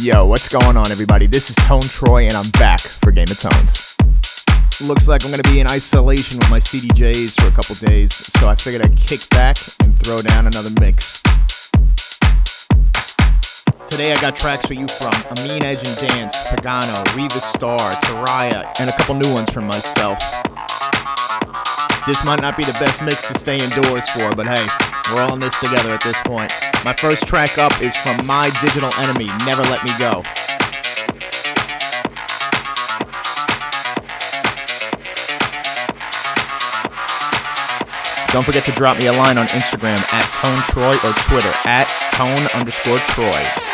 Yo, what's going on, everybody? This is Tone Troy, and I'm back for Game of Tones. Looks like I'm gonna be in isolation with my CDJs for a couple days, so I figured I'd kick back and throw down another mix. Today I got tracks for you from Amine Edge and Dance, Pagano, Riva Starr, Taraya, and a couple new ones from myself. This might not be the best mix to stay indoors for, but hey, we're all in this together at this point. My first track up is from My Digital Enemy, Never Let Me Go. Don't forget to drop me a line on Instagram at Tone Troy or Twitter at Tone underscore Troy.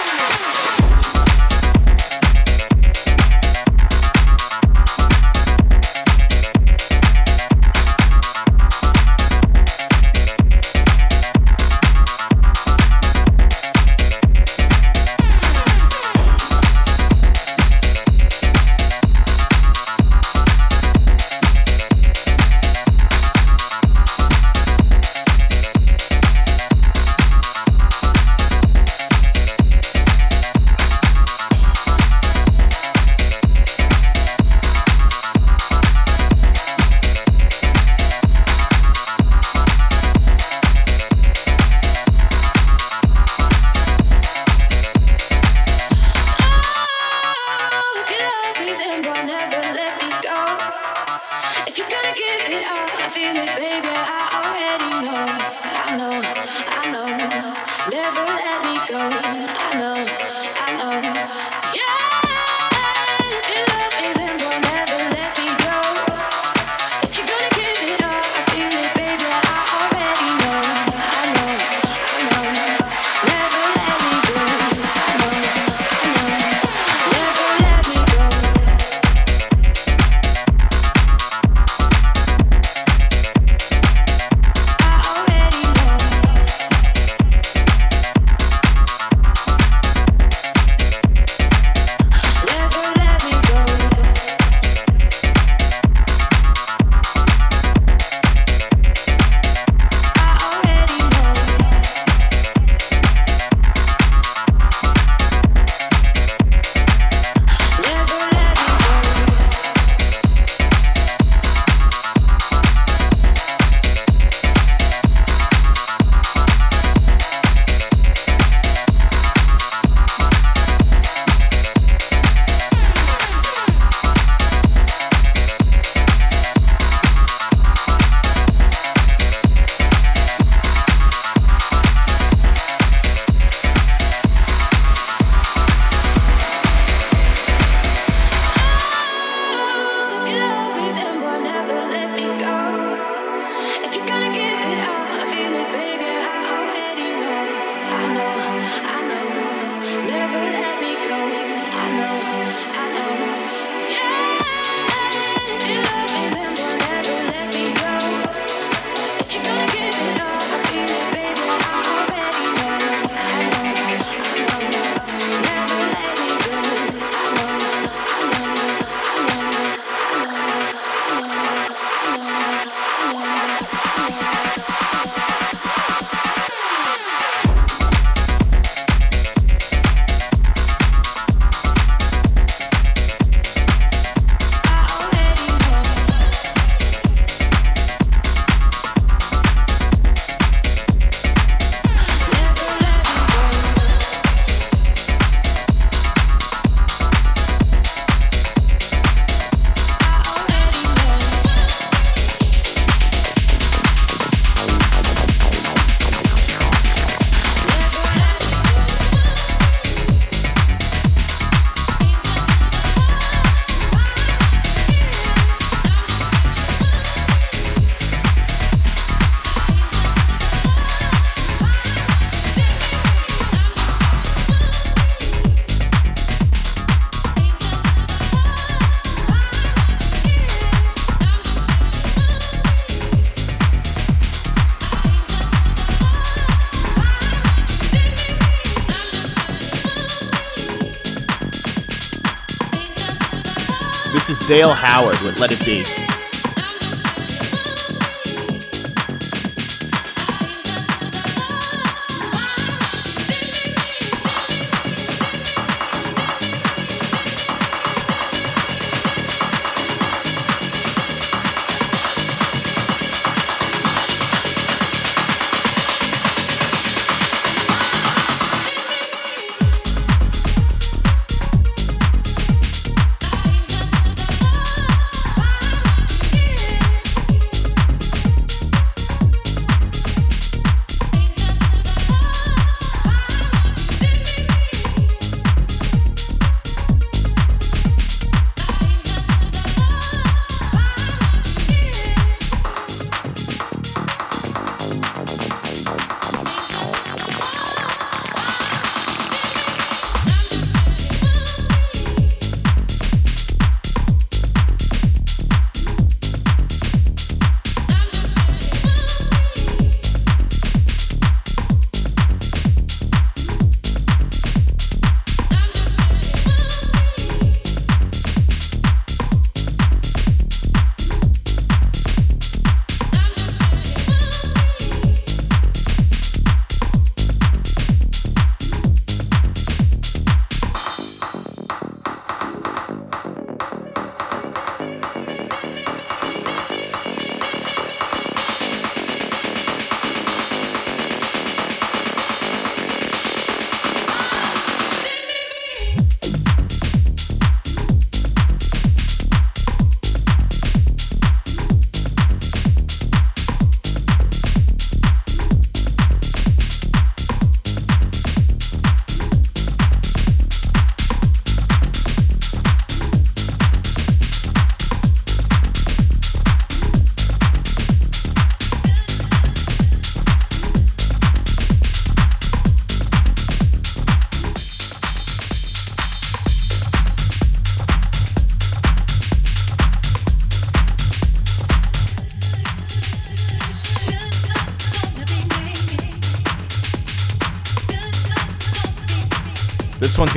Dale Howard with Let It Be.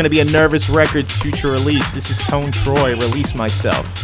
One's gonna be a Nervous Records future release. This is Tone Troy, Release Myself.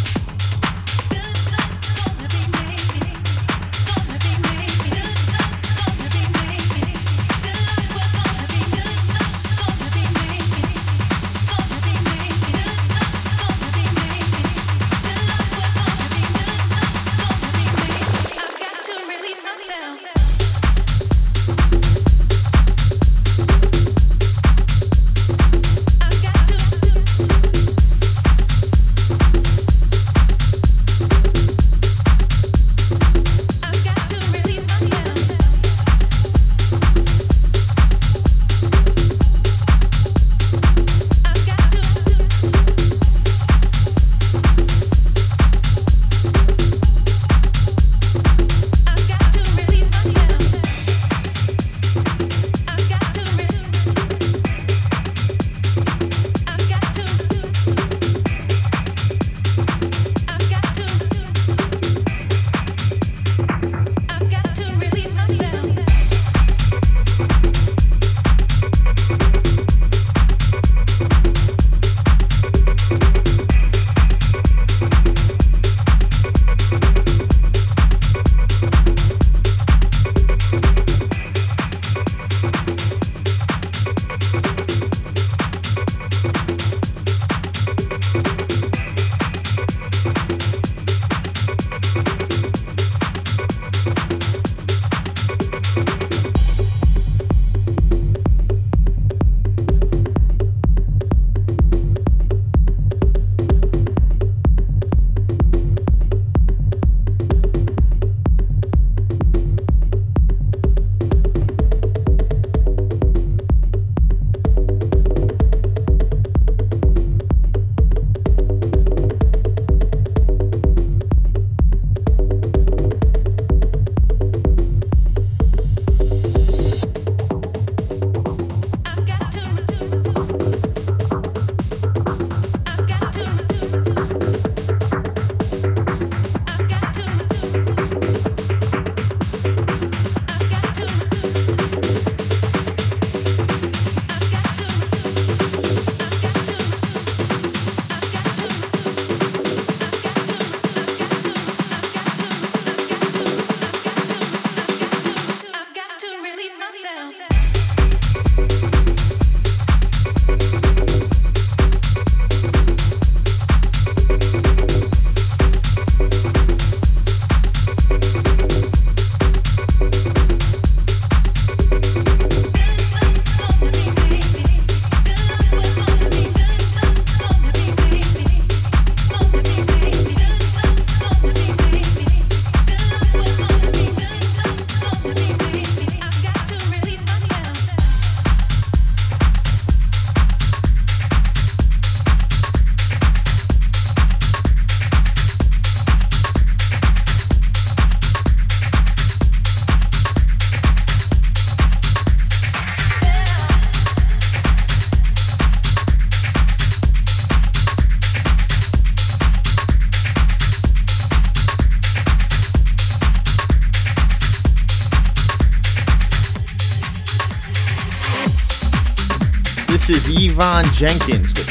This Yvonne Jenkins with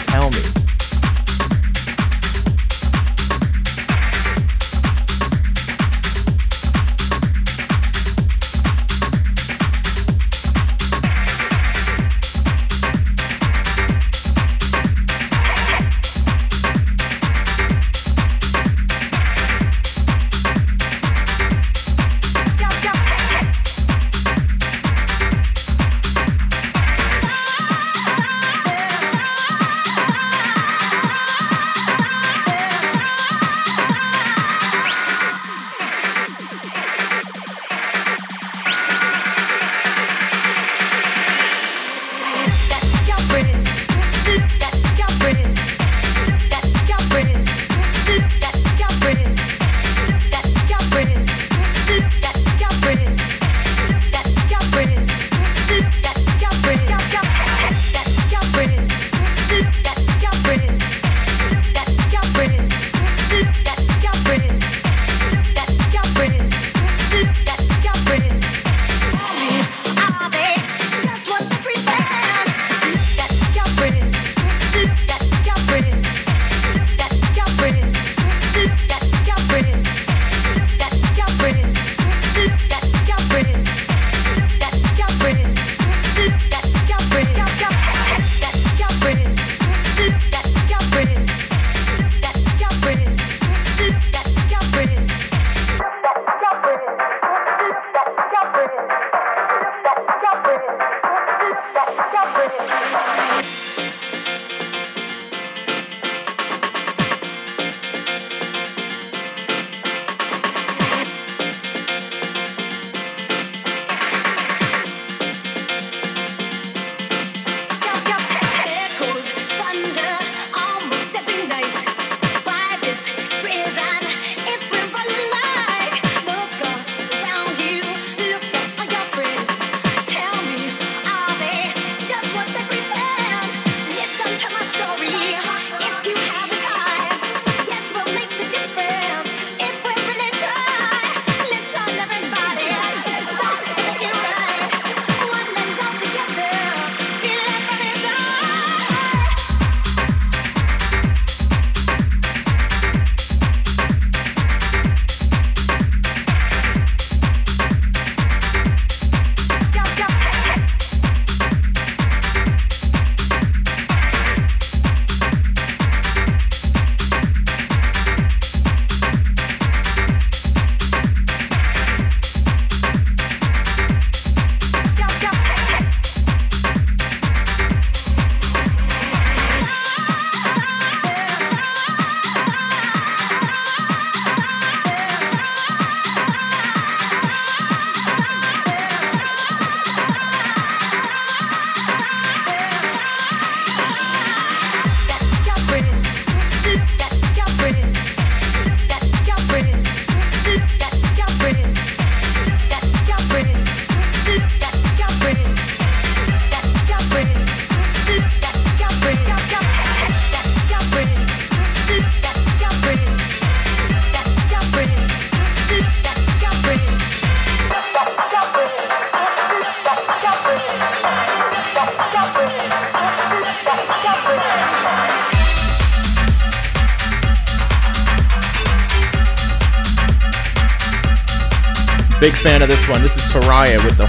Taraya with the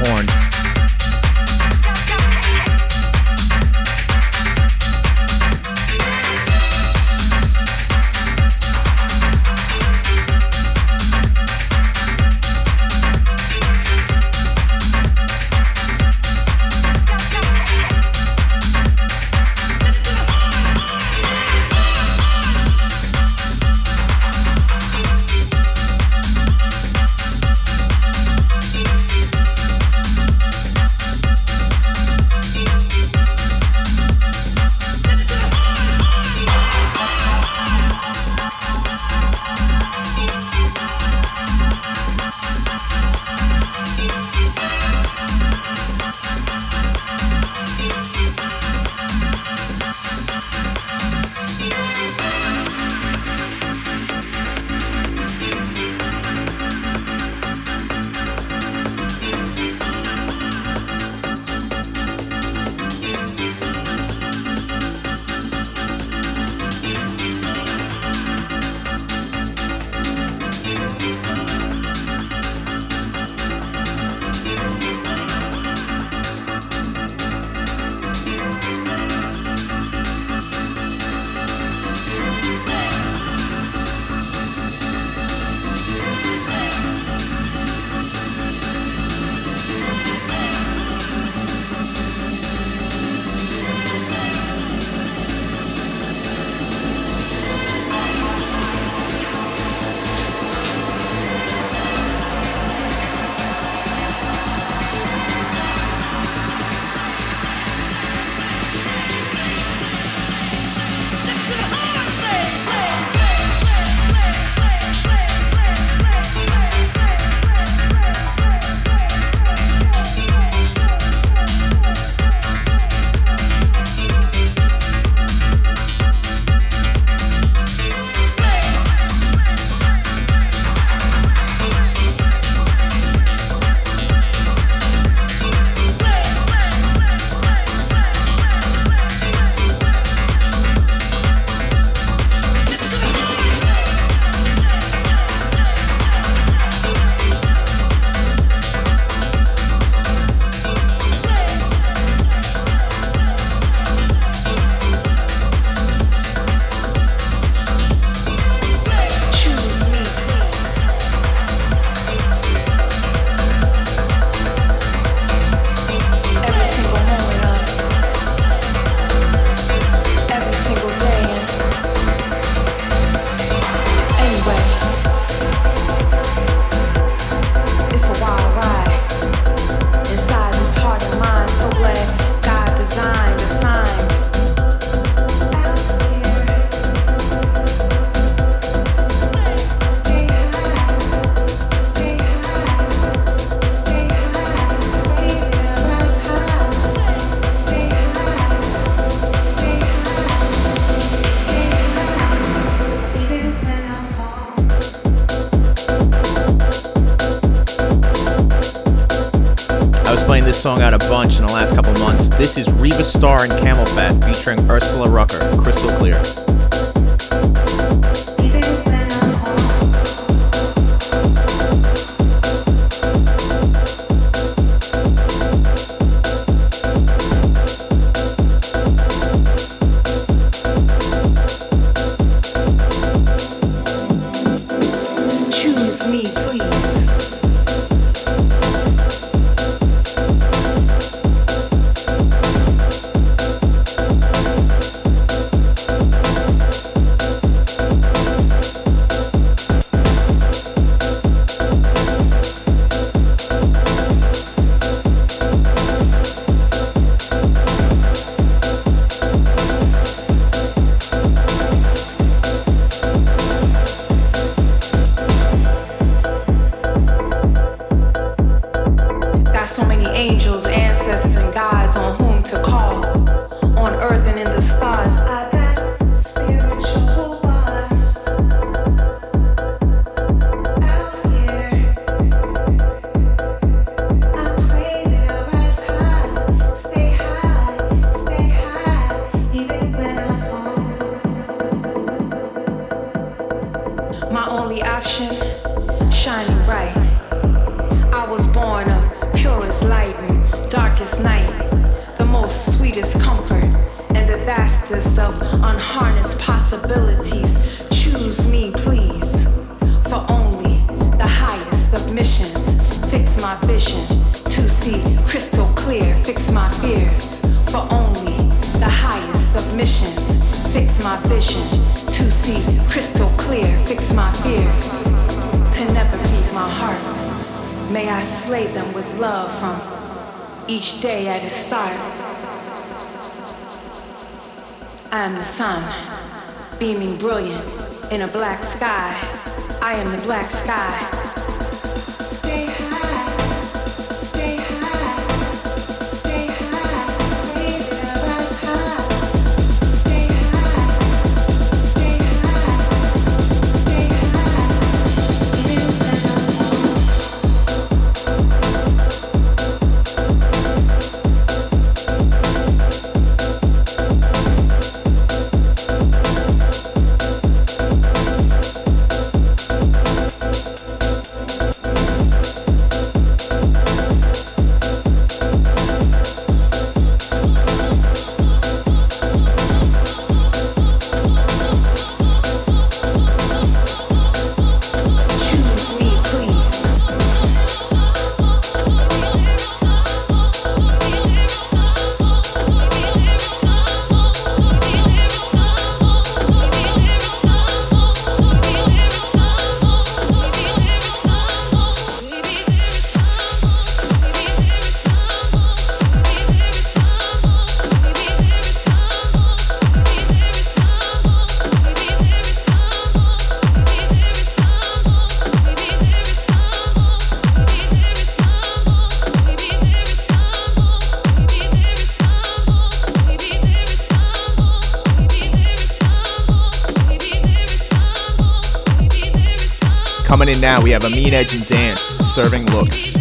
Starr and CamelPhat featuring Ursula Rucker, Crystal Clear. A black sky. I am the black sky. Coming in now, we have Amine Edge and Dance, Serving Looks.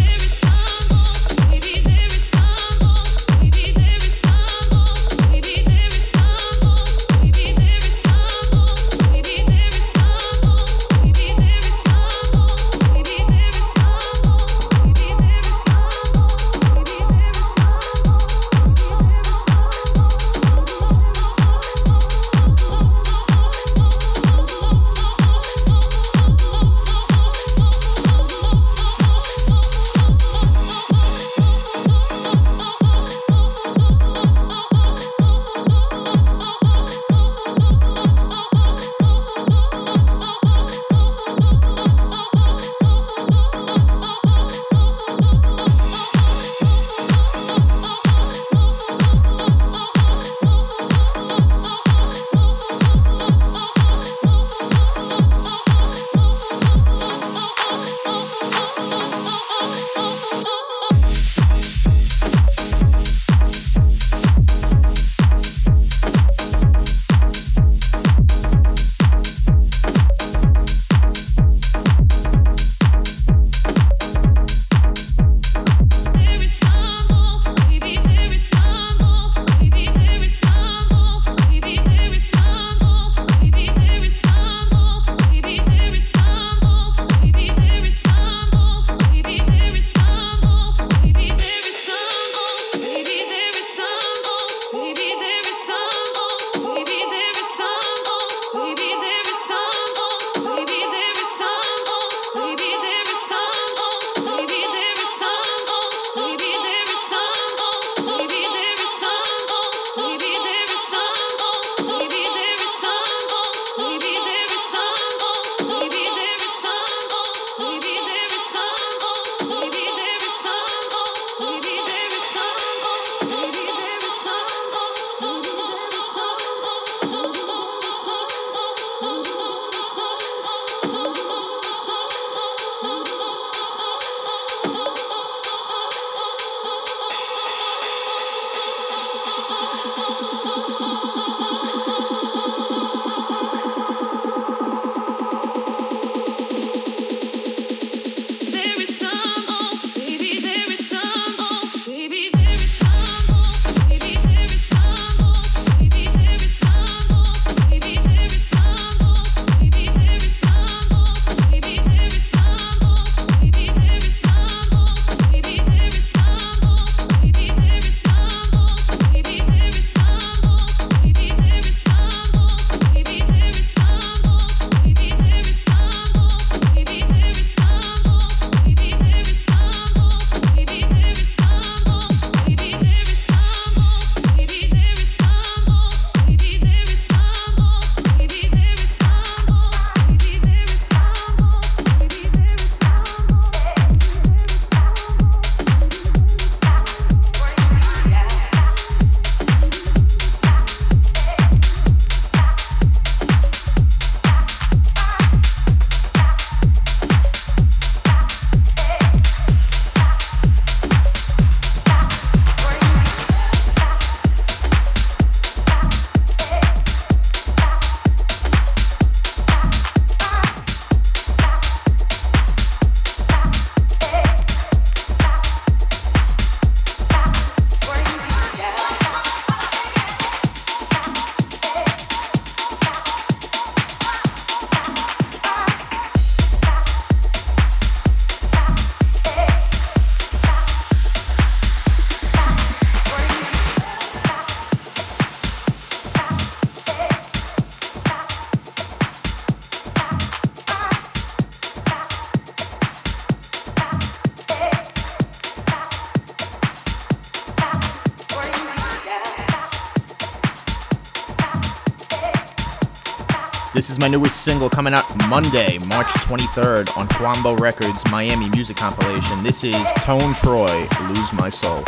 Is my newest single coming out Monday, March 23rd on Quambo Records Miami Music Compilation. This is Tone Troy, Lose My Soul.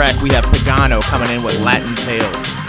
Track, we have Pagano coming in with Latin Tales.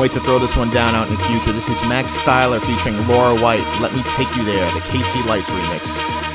Wait to throw this one down out in the future. This is Max Styler featuring Laura White. Let me take you there, the KC Lights remix.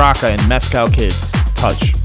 Rocka and Mescal Kids. Touch.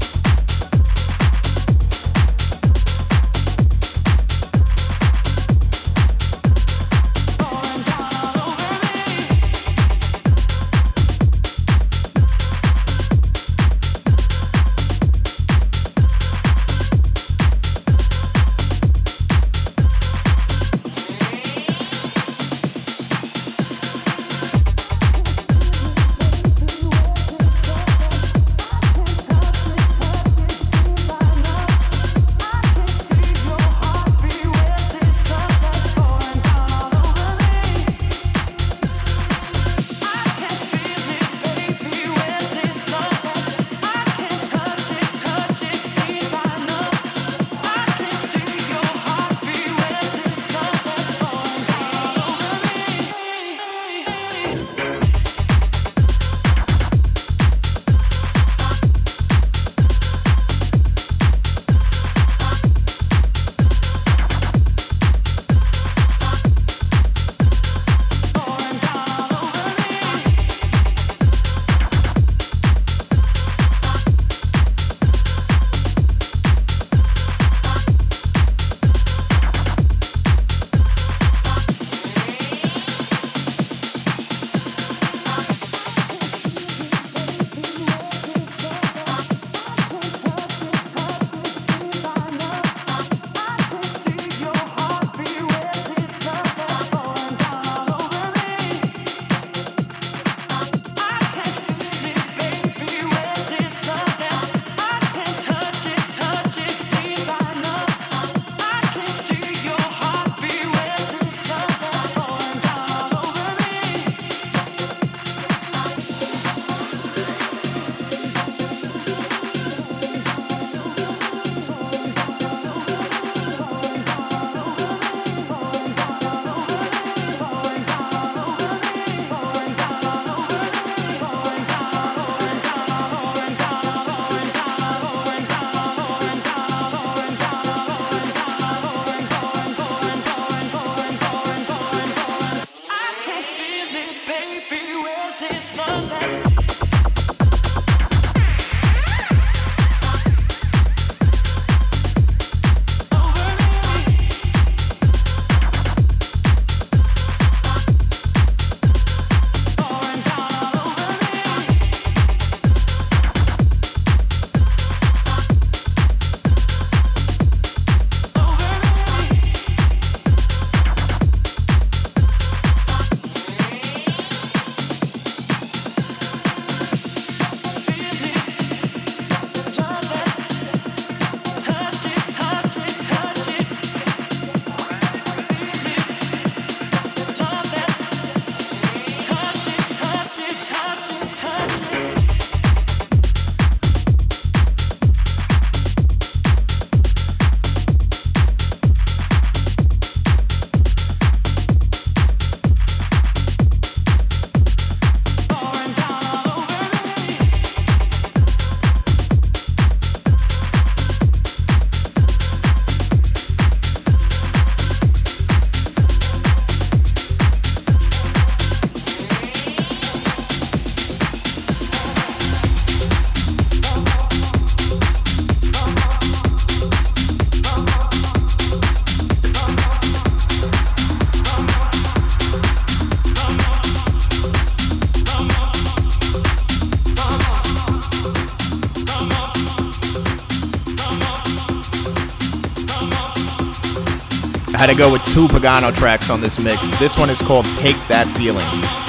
Had to go with two Pagano tracks on this mix. This one is called Take That Feeling.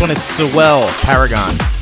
One is Sewell Paragon.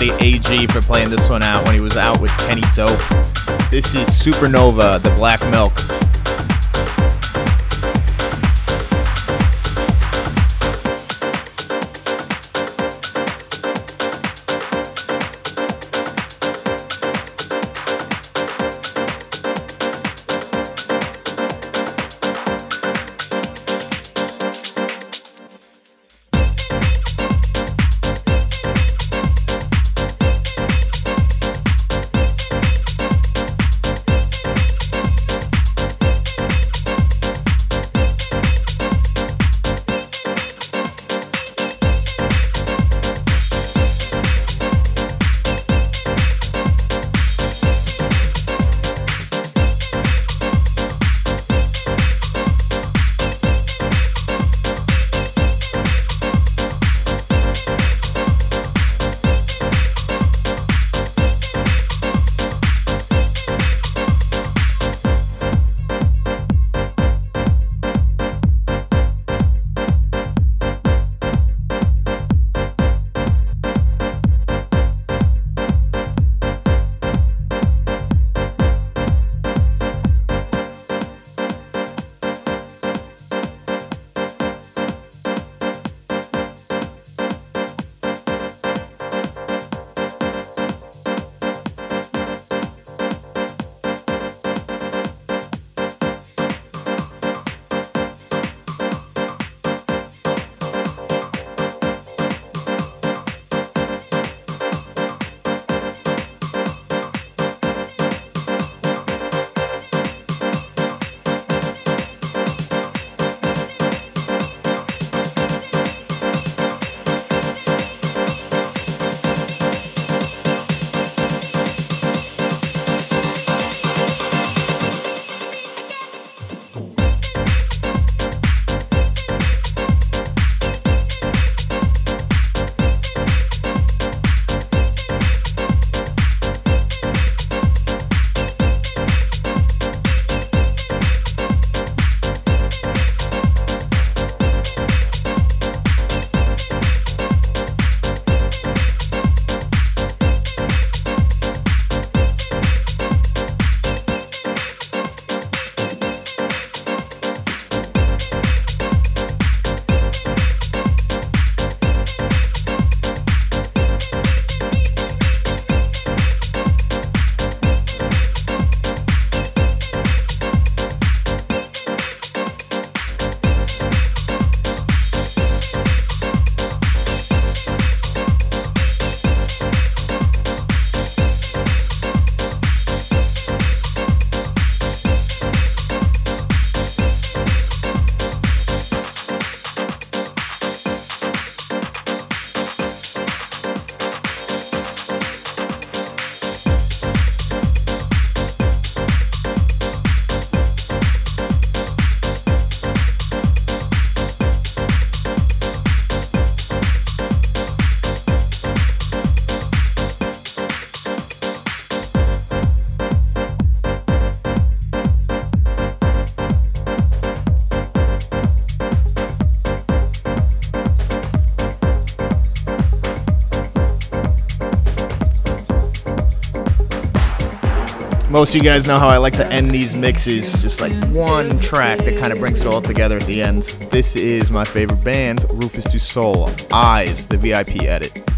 Buddy AG for playing this one out when he was out with Kenny Dope. This is Supernova, the Black Milk. Most of you guys know how I like to end these mixes, just like one track that kind of brings it all together at the end. This is my favorite band, Rufus Du Sol, Eyes, the VIP edit.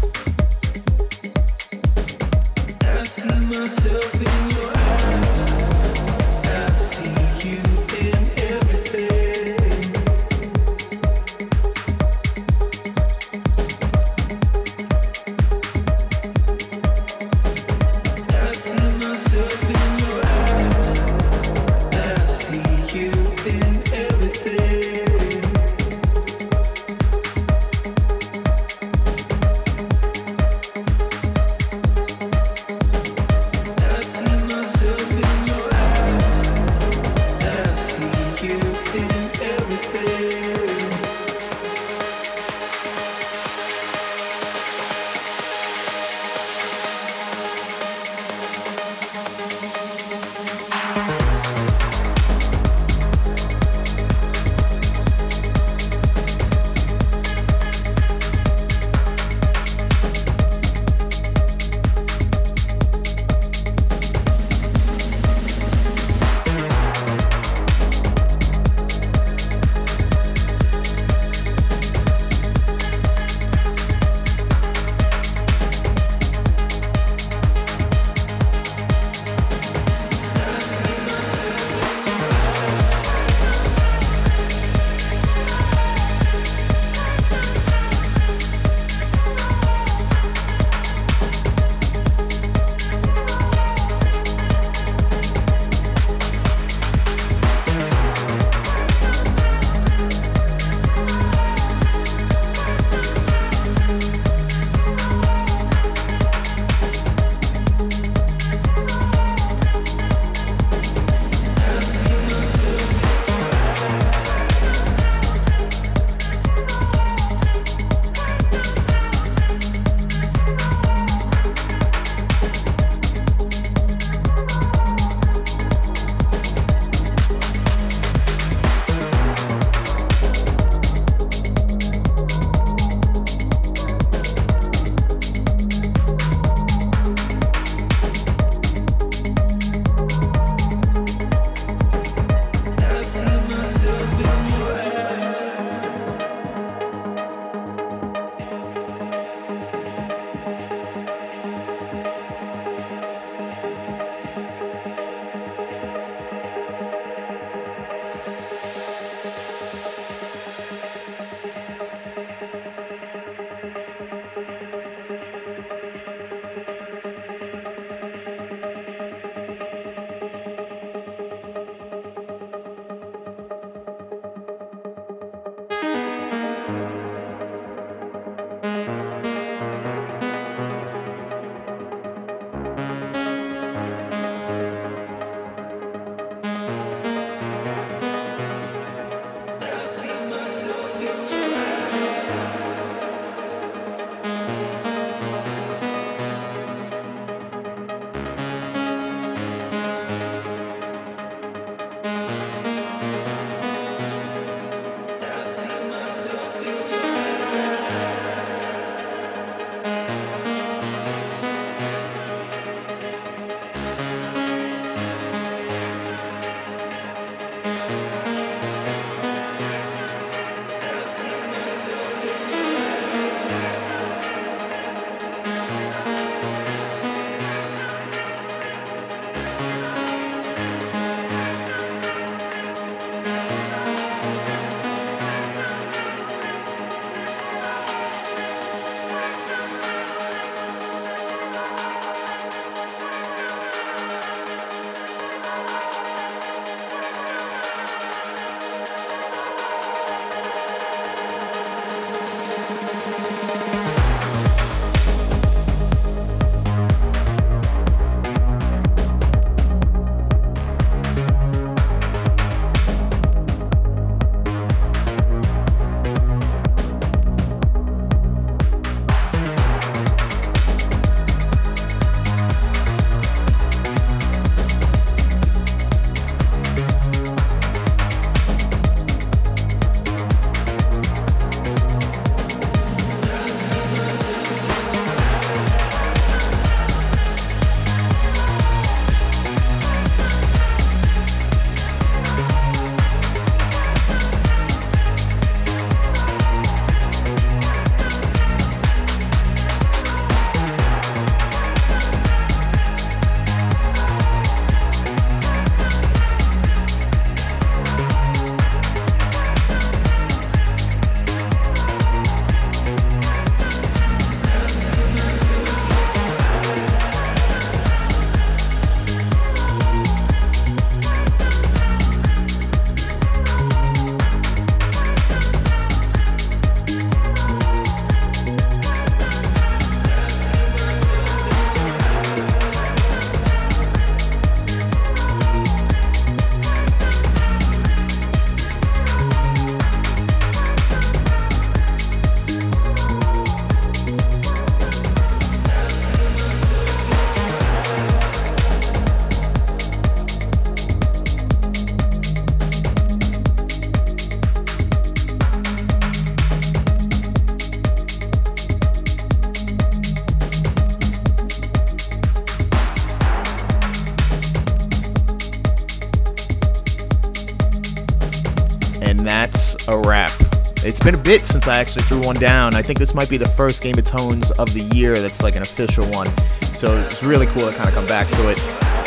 Been a bit since I actually threw one down. I think this might be the first Game of Tones of the year that's like an official one. So it's really cool to kind of come back to it.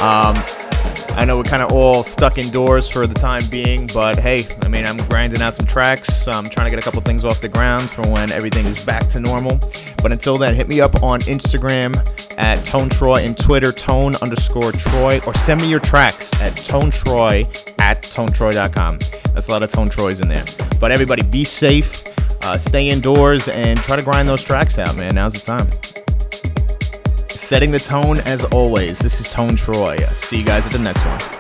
Um, I know we're kind of all stuck indoors for the time being, but hey, I mean, I'm grinding out some tracks. I'm trying to get a couple things off the ground for when everything is back to normal. But until then, hit me up on Instagram at Tone Troy and Twitter, Tone underscore Troy, or send me your tracks at Tone Troy at ToneTroy.com. That's a lot of Tone Troys in there. But everybody, be safe, uh, stay indoors, and try to grind those tracks out, man. Now's the time setting the tone as always. This is Tone Troy. See you guys at the next one.